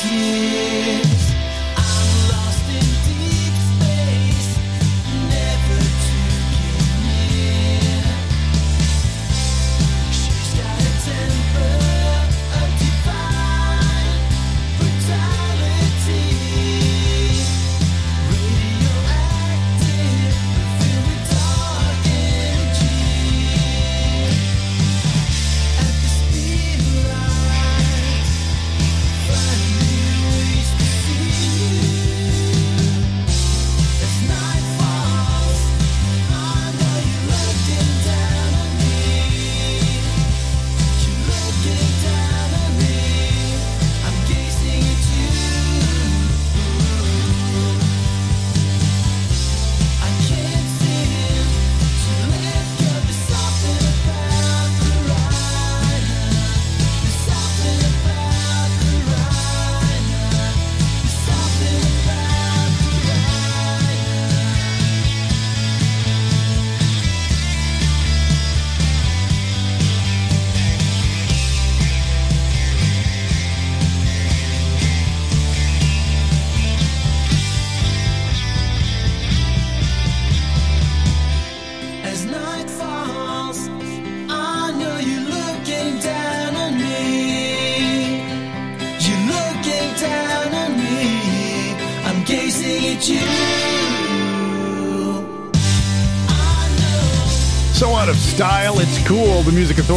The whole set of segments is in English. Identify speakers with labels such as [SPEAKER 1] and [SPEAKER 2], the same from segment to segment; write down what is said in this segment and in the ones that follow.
[SPEAKER 1] Find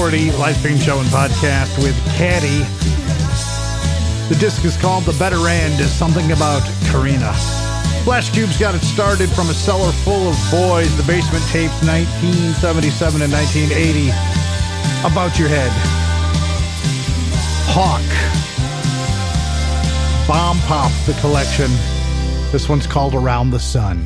[SPEAKER 2] Authority live stream show and podcast with Caddy. The disc is called The Better End, is something about Karina. Flash Cube's got it started from a cellar full of boys. The basement tapes 1977 and 1980. About Your Head. Hawk. Bomb Pop, the collection. This one's called Around the Sun.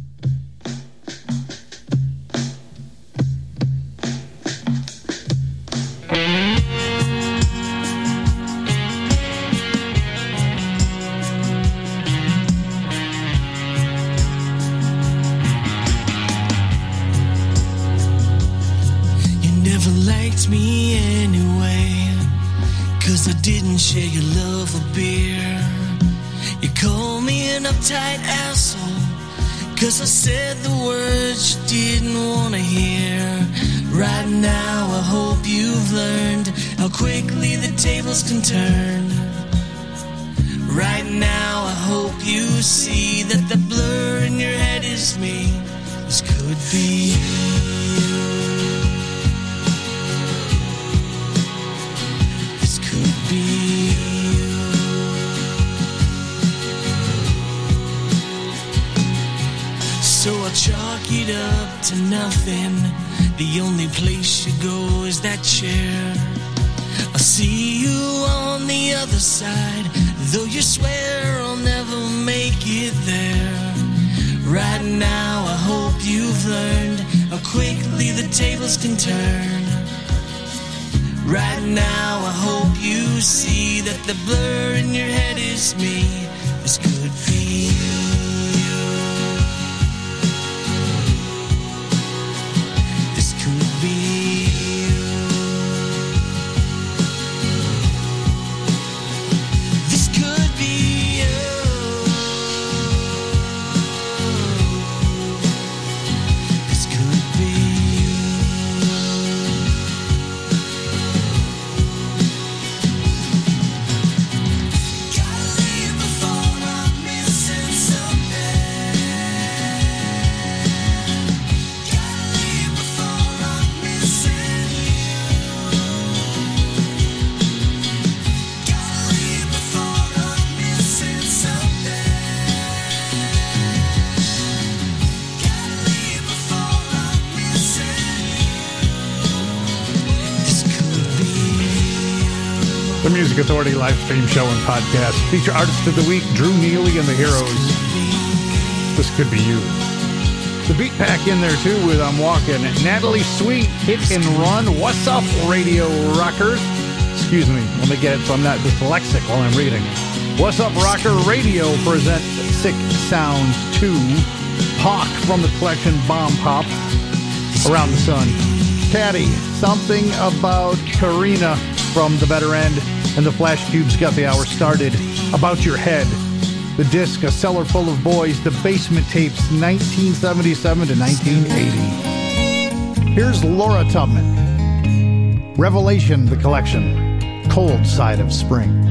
[SPEAKER 3] You call me an uptight asshole. Cause I said the words you didn't wanna hear. Right now, I hope you've learned how quickly the tables can turn. Right now, I hope you see that the blur in your head is me. This could be you. To nothing. The only place you go is that chair. I'll see you on the other side, though you swear I'll never make it there. Right now, I hope you've learned how quickly the tables can turn. Right now, I hope you see that the blur in your head is me. This could
[SPEAKER 2] The Music Authority live stream show and podcast. Feature artist of the week, Drew Neely and the Heroes. This could be you. The beat pack in there too with I'm Walking. Natalie Sweet, Hit and Run. What's up, Radio Rockers? Excuse me, let me get it so I'm not dyslexic while I'm reading. What's up, Rocker Radio presents Sick Sounds 2. Hawk from the collection Bomb Pop. Around the Sun. Caddy, something about Karina from the better end, and the Flash Cubes got the hour started. About Your Head. The disc, A Cellar Full of Boys, The Basement Tapes, 1977 to 1980. Here's Laura Tubman. Revelation, the collection, Cold Side of Spring.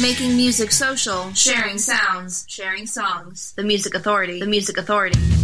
[SPEAKER 4] Making music social, sharing sounds, sharing songs. The Music Authority. The Music Authority.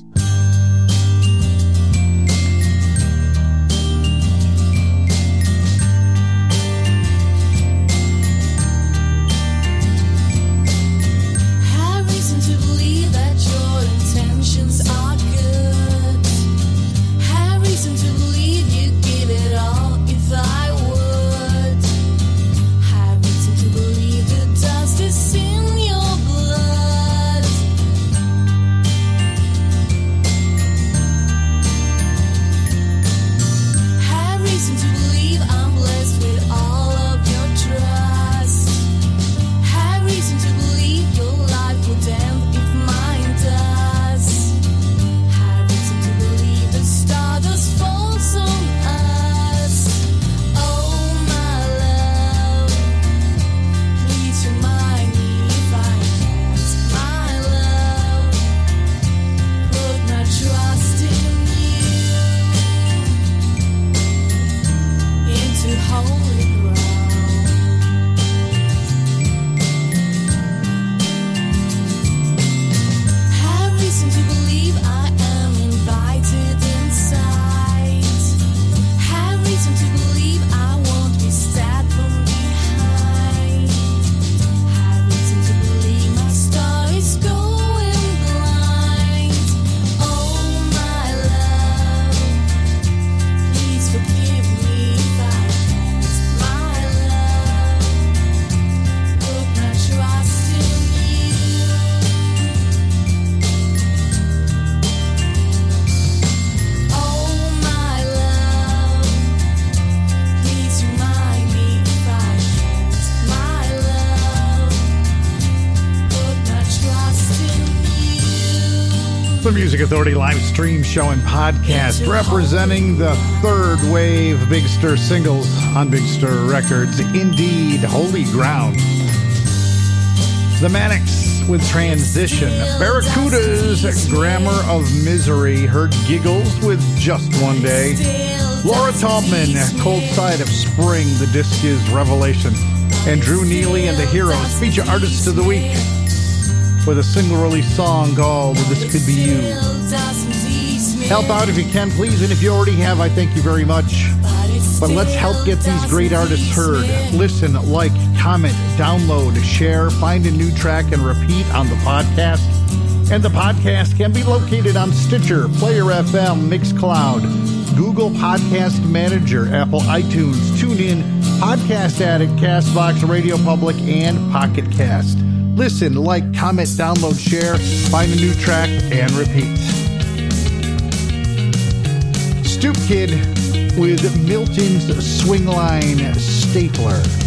[SPEAKER 2] Authority live stream show and podcast representing the third wave Big Stir singles on Big Stir Records. Indeed, Holy Ground. The Manics with Transition. Barracuda's Grammar of Misery. Heard Giggles with Just One Day. Laura Taubman, Cold Side of Spring. The disc is Revelation. And Drew Neely and the Heroes feature artists of the week with a single release song oh, called This Could Be You. Help out if you can, please, and if you already have, I thank you very much. But let's help get these great artists heard. Listen, like, comment, download, share, find a new track, and repeat on the podcast. And the podcast can be located on Stitcher, Player FM, Mixcloud, Google Podcast Manager, Apple iTunes, TuneIn, Podcast Addict, Castbox, Radio Public, and Pocket Cast. Listen, like, comment, download, share, find a new track, and repeat. Stoop Kid with Milton's Swingline Stapler.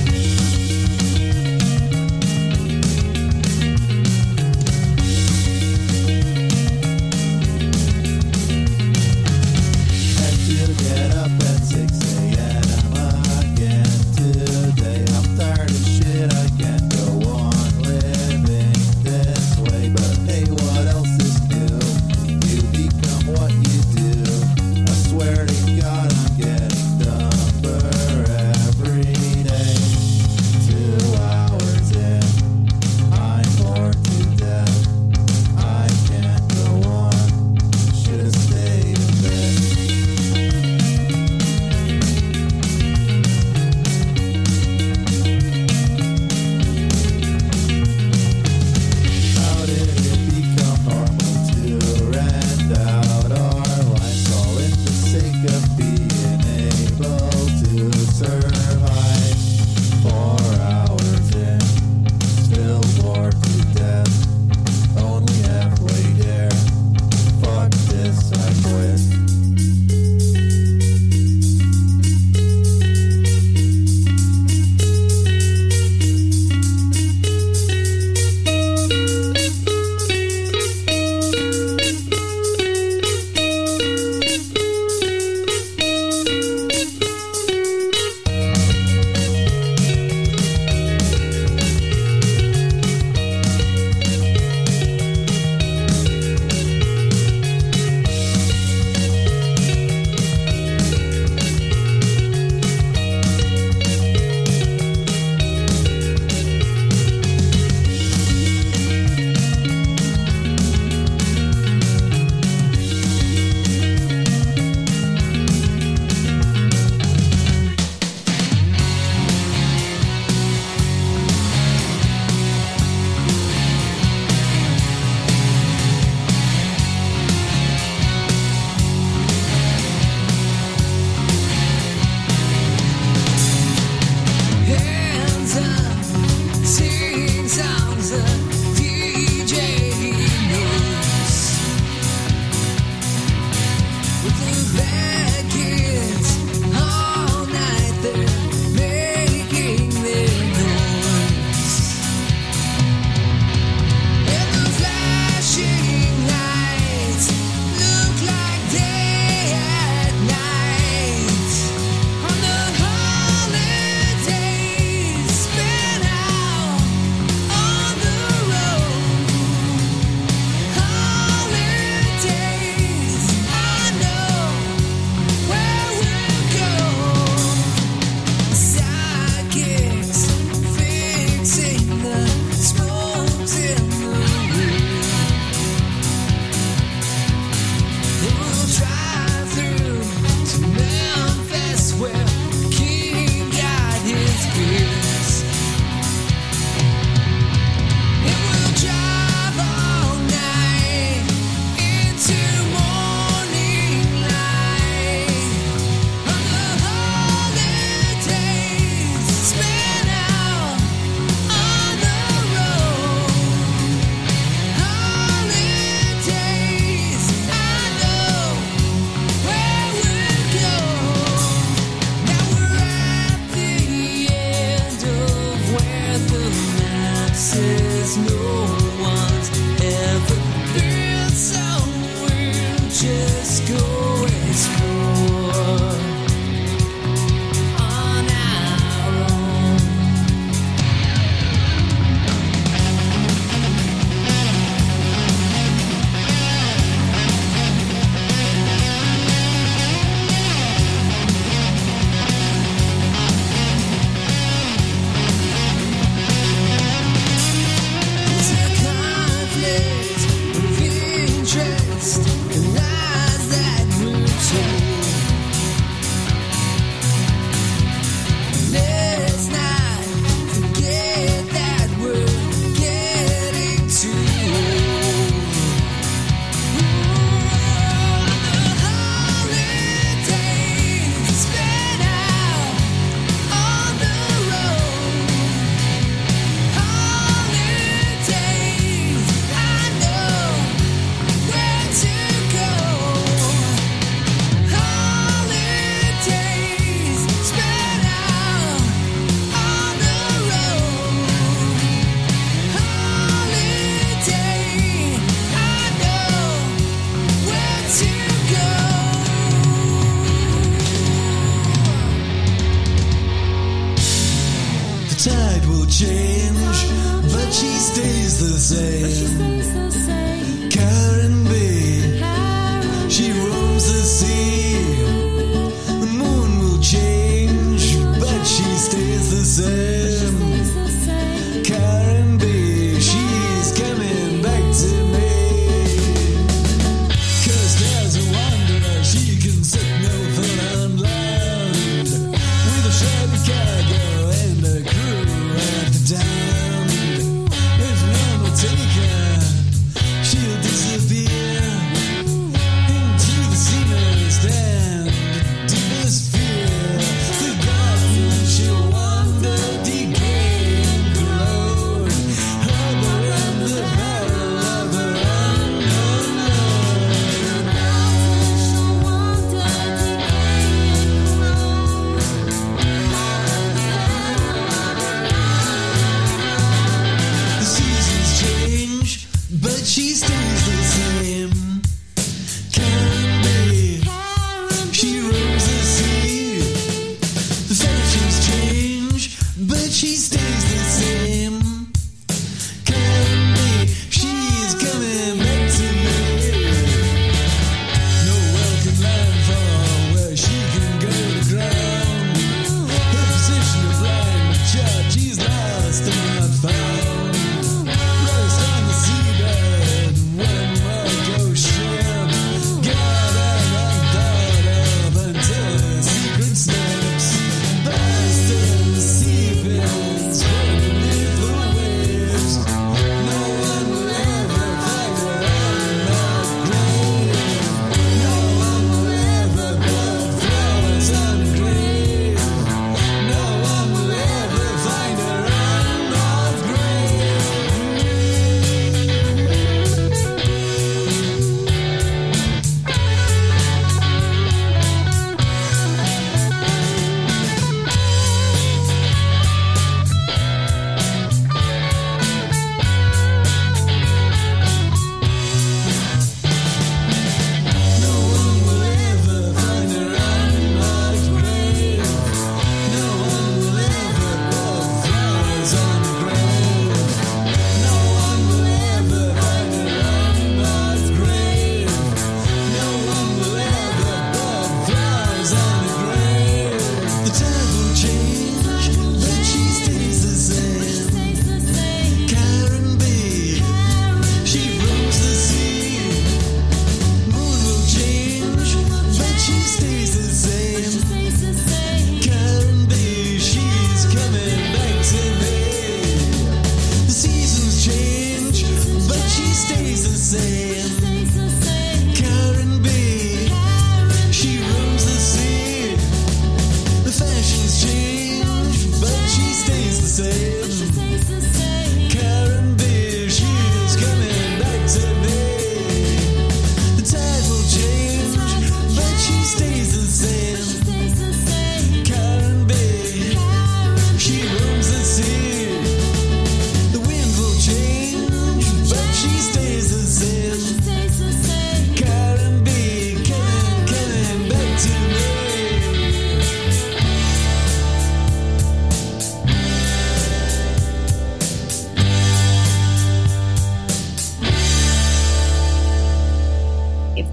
[SPEAKER 1] But she stays the same.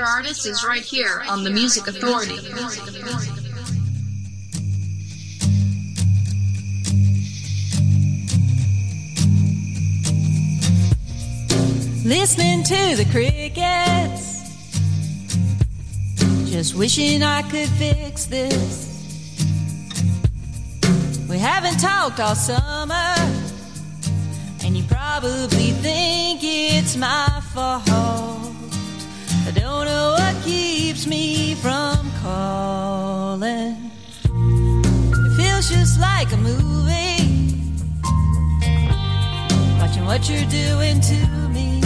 [SPEAKER 3] Future Artist is right here on the Music Authority.
[SPEAKER 5] Listening to the crickets. Just wishing I could fix this. We haven't talked all summer, and you probably think it's my fault keeps me from calling. It feels just like a movie. Watching what you're doing to me.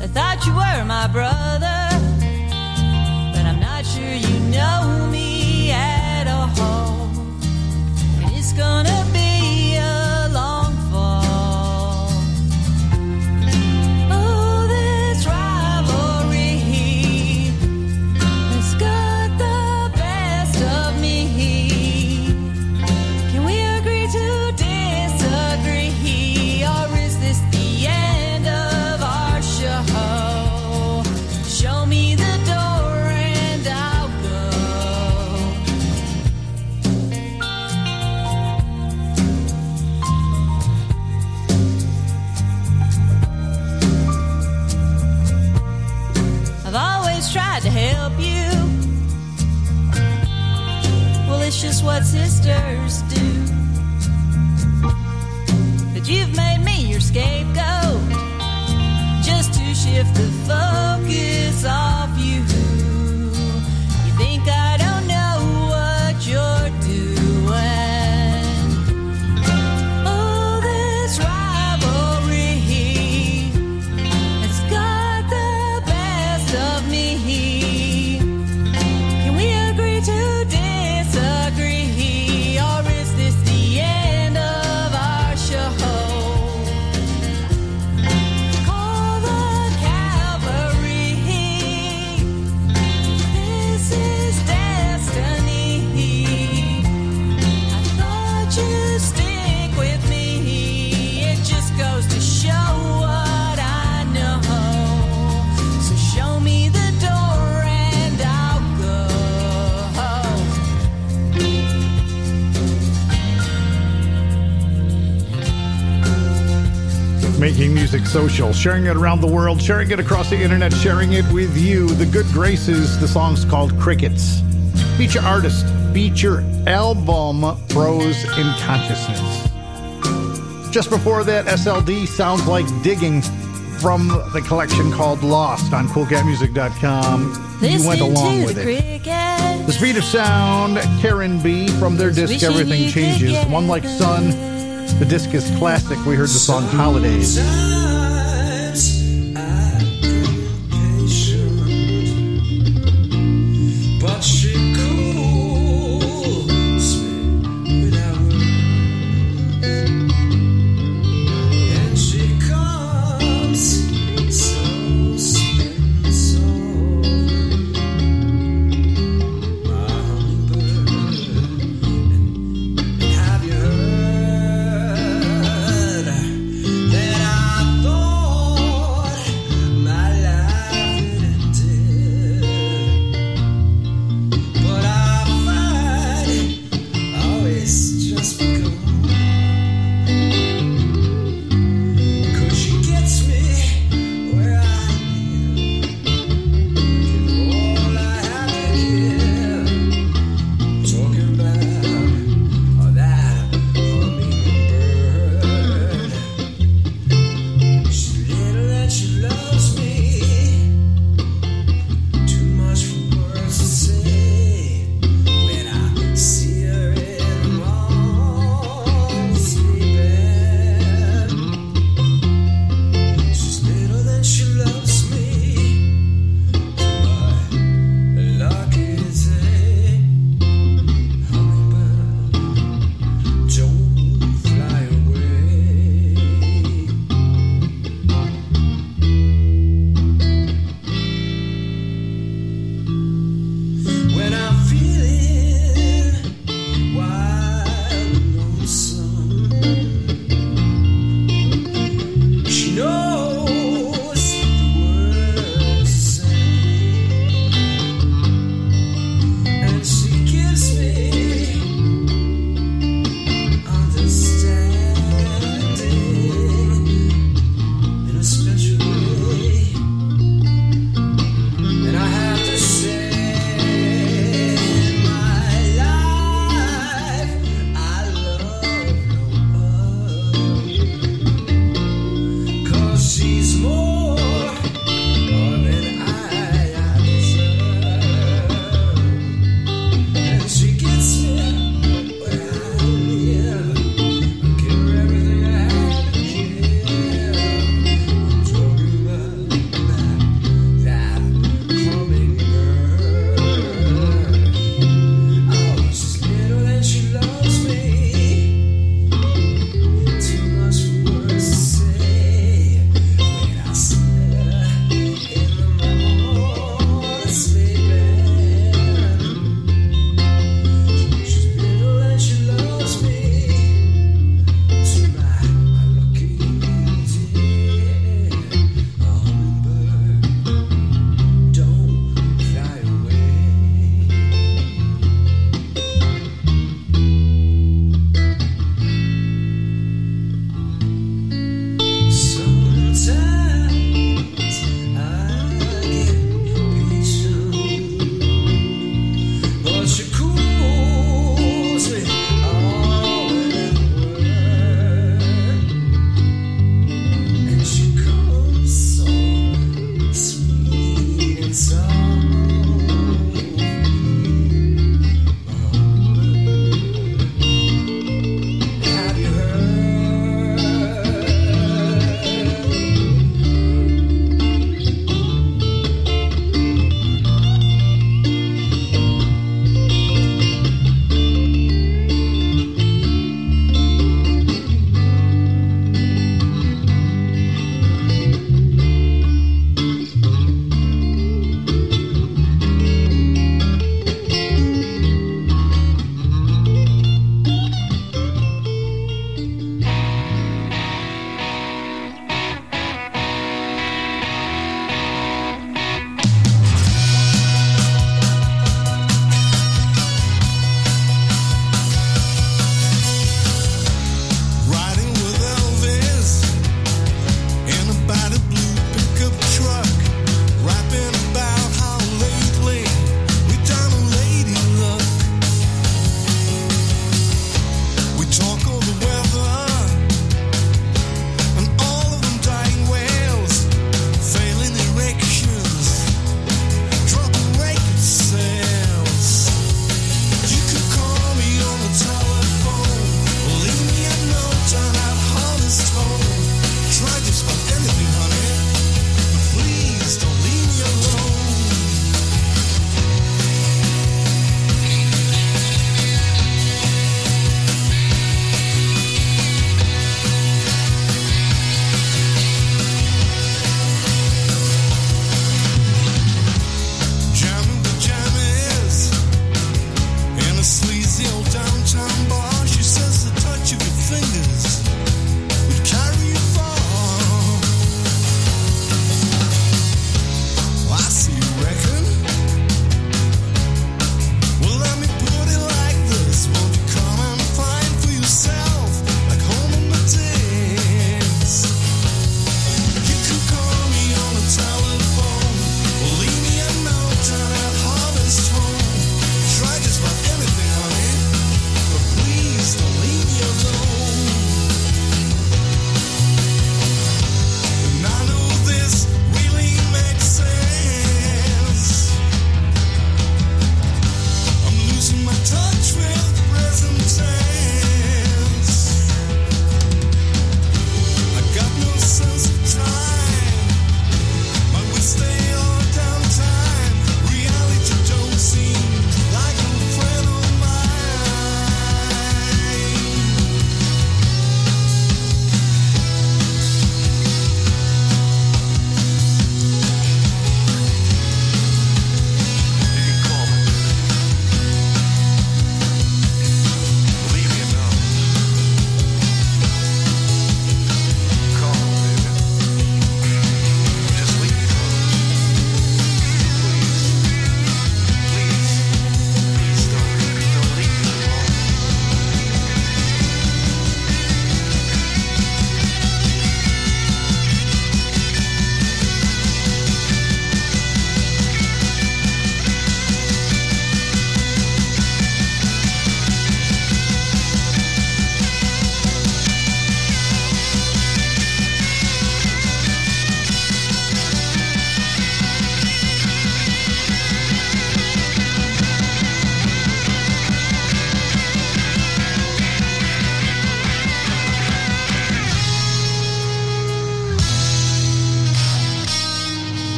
[SPEAKER 5] I thought you were my brother. what sisters do. But you've made me your scapegoat just to shift the
[SPEAKER 2] making music social, sharing it around the world, sharing it across the internet, sharing it with you. The Good Graces, the song's called Crickets. Feature artist, feature album, Prose in Consciousness. Just before that, SLD sounds like digging from the collection called Lost on CoolCatMusic.com. You went along with it. The Speed of Sound, Karen B from their disc Everything Changes. One Like Sun, the disc is classic. We heard the song Holidays.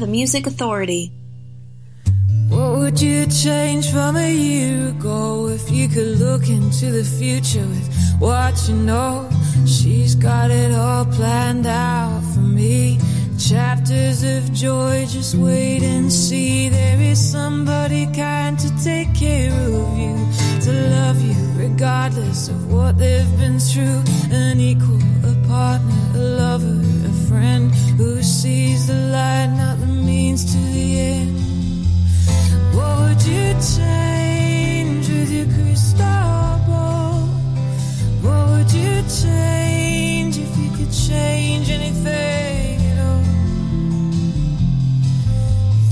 [SPEAKER 4] The Music Authority.
[SPEAKER 6] What would you change from a year ago if you could look into the future with what you know? She's got it all planned out for me. Chapters of joy, just wait and see. There is somebody kind to take care of you, to love you regardless of what they've been through. An equal, a partner, a lover, who sees the light, not the means to the end. What would you change with your crystal ball? What would you change if you could change anything at all?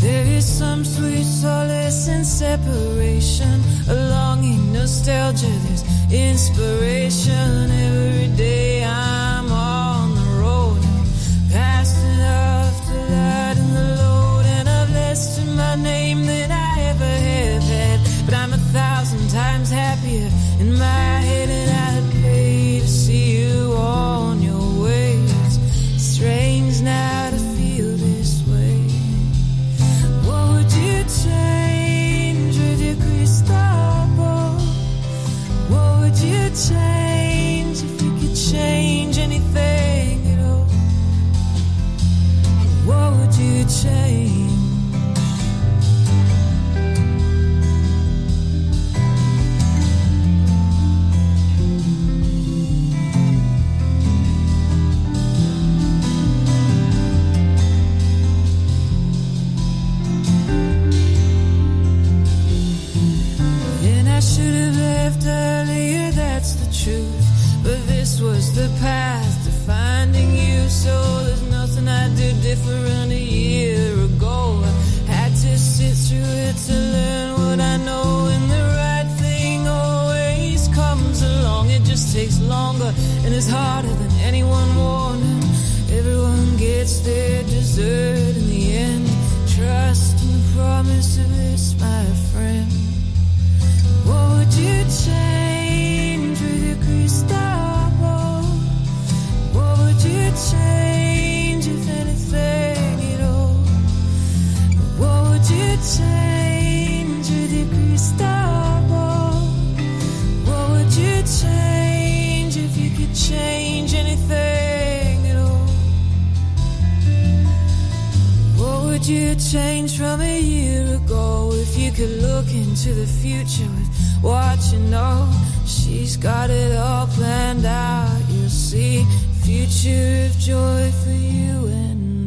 [SPEAKER 6] There is some sweet solace in separation, a longing, nostalgia, there's inspiration every day. In my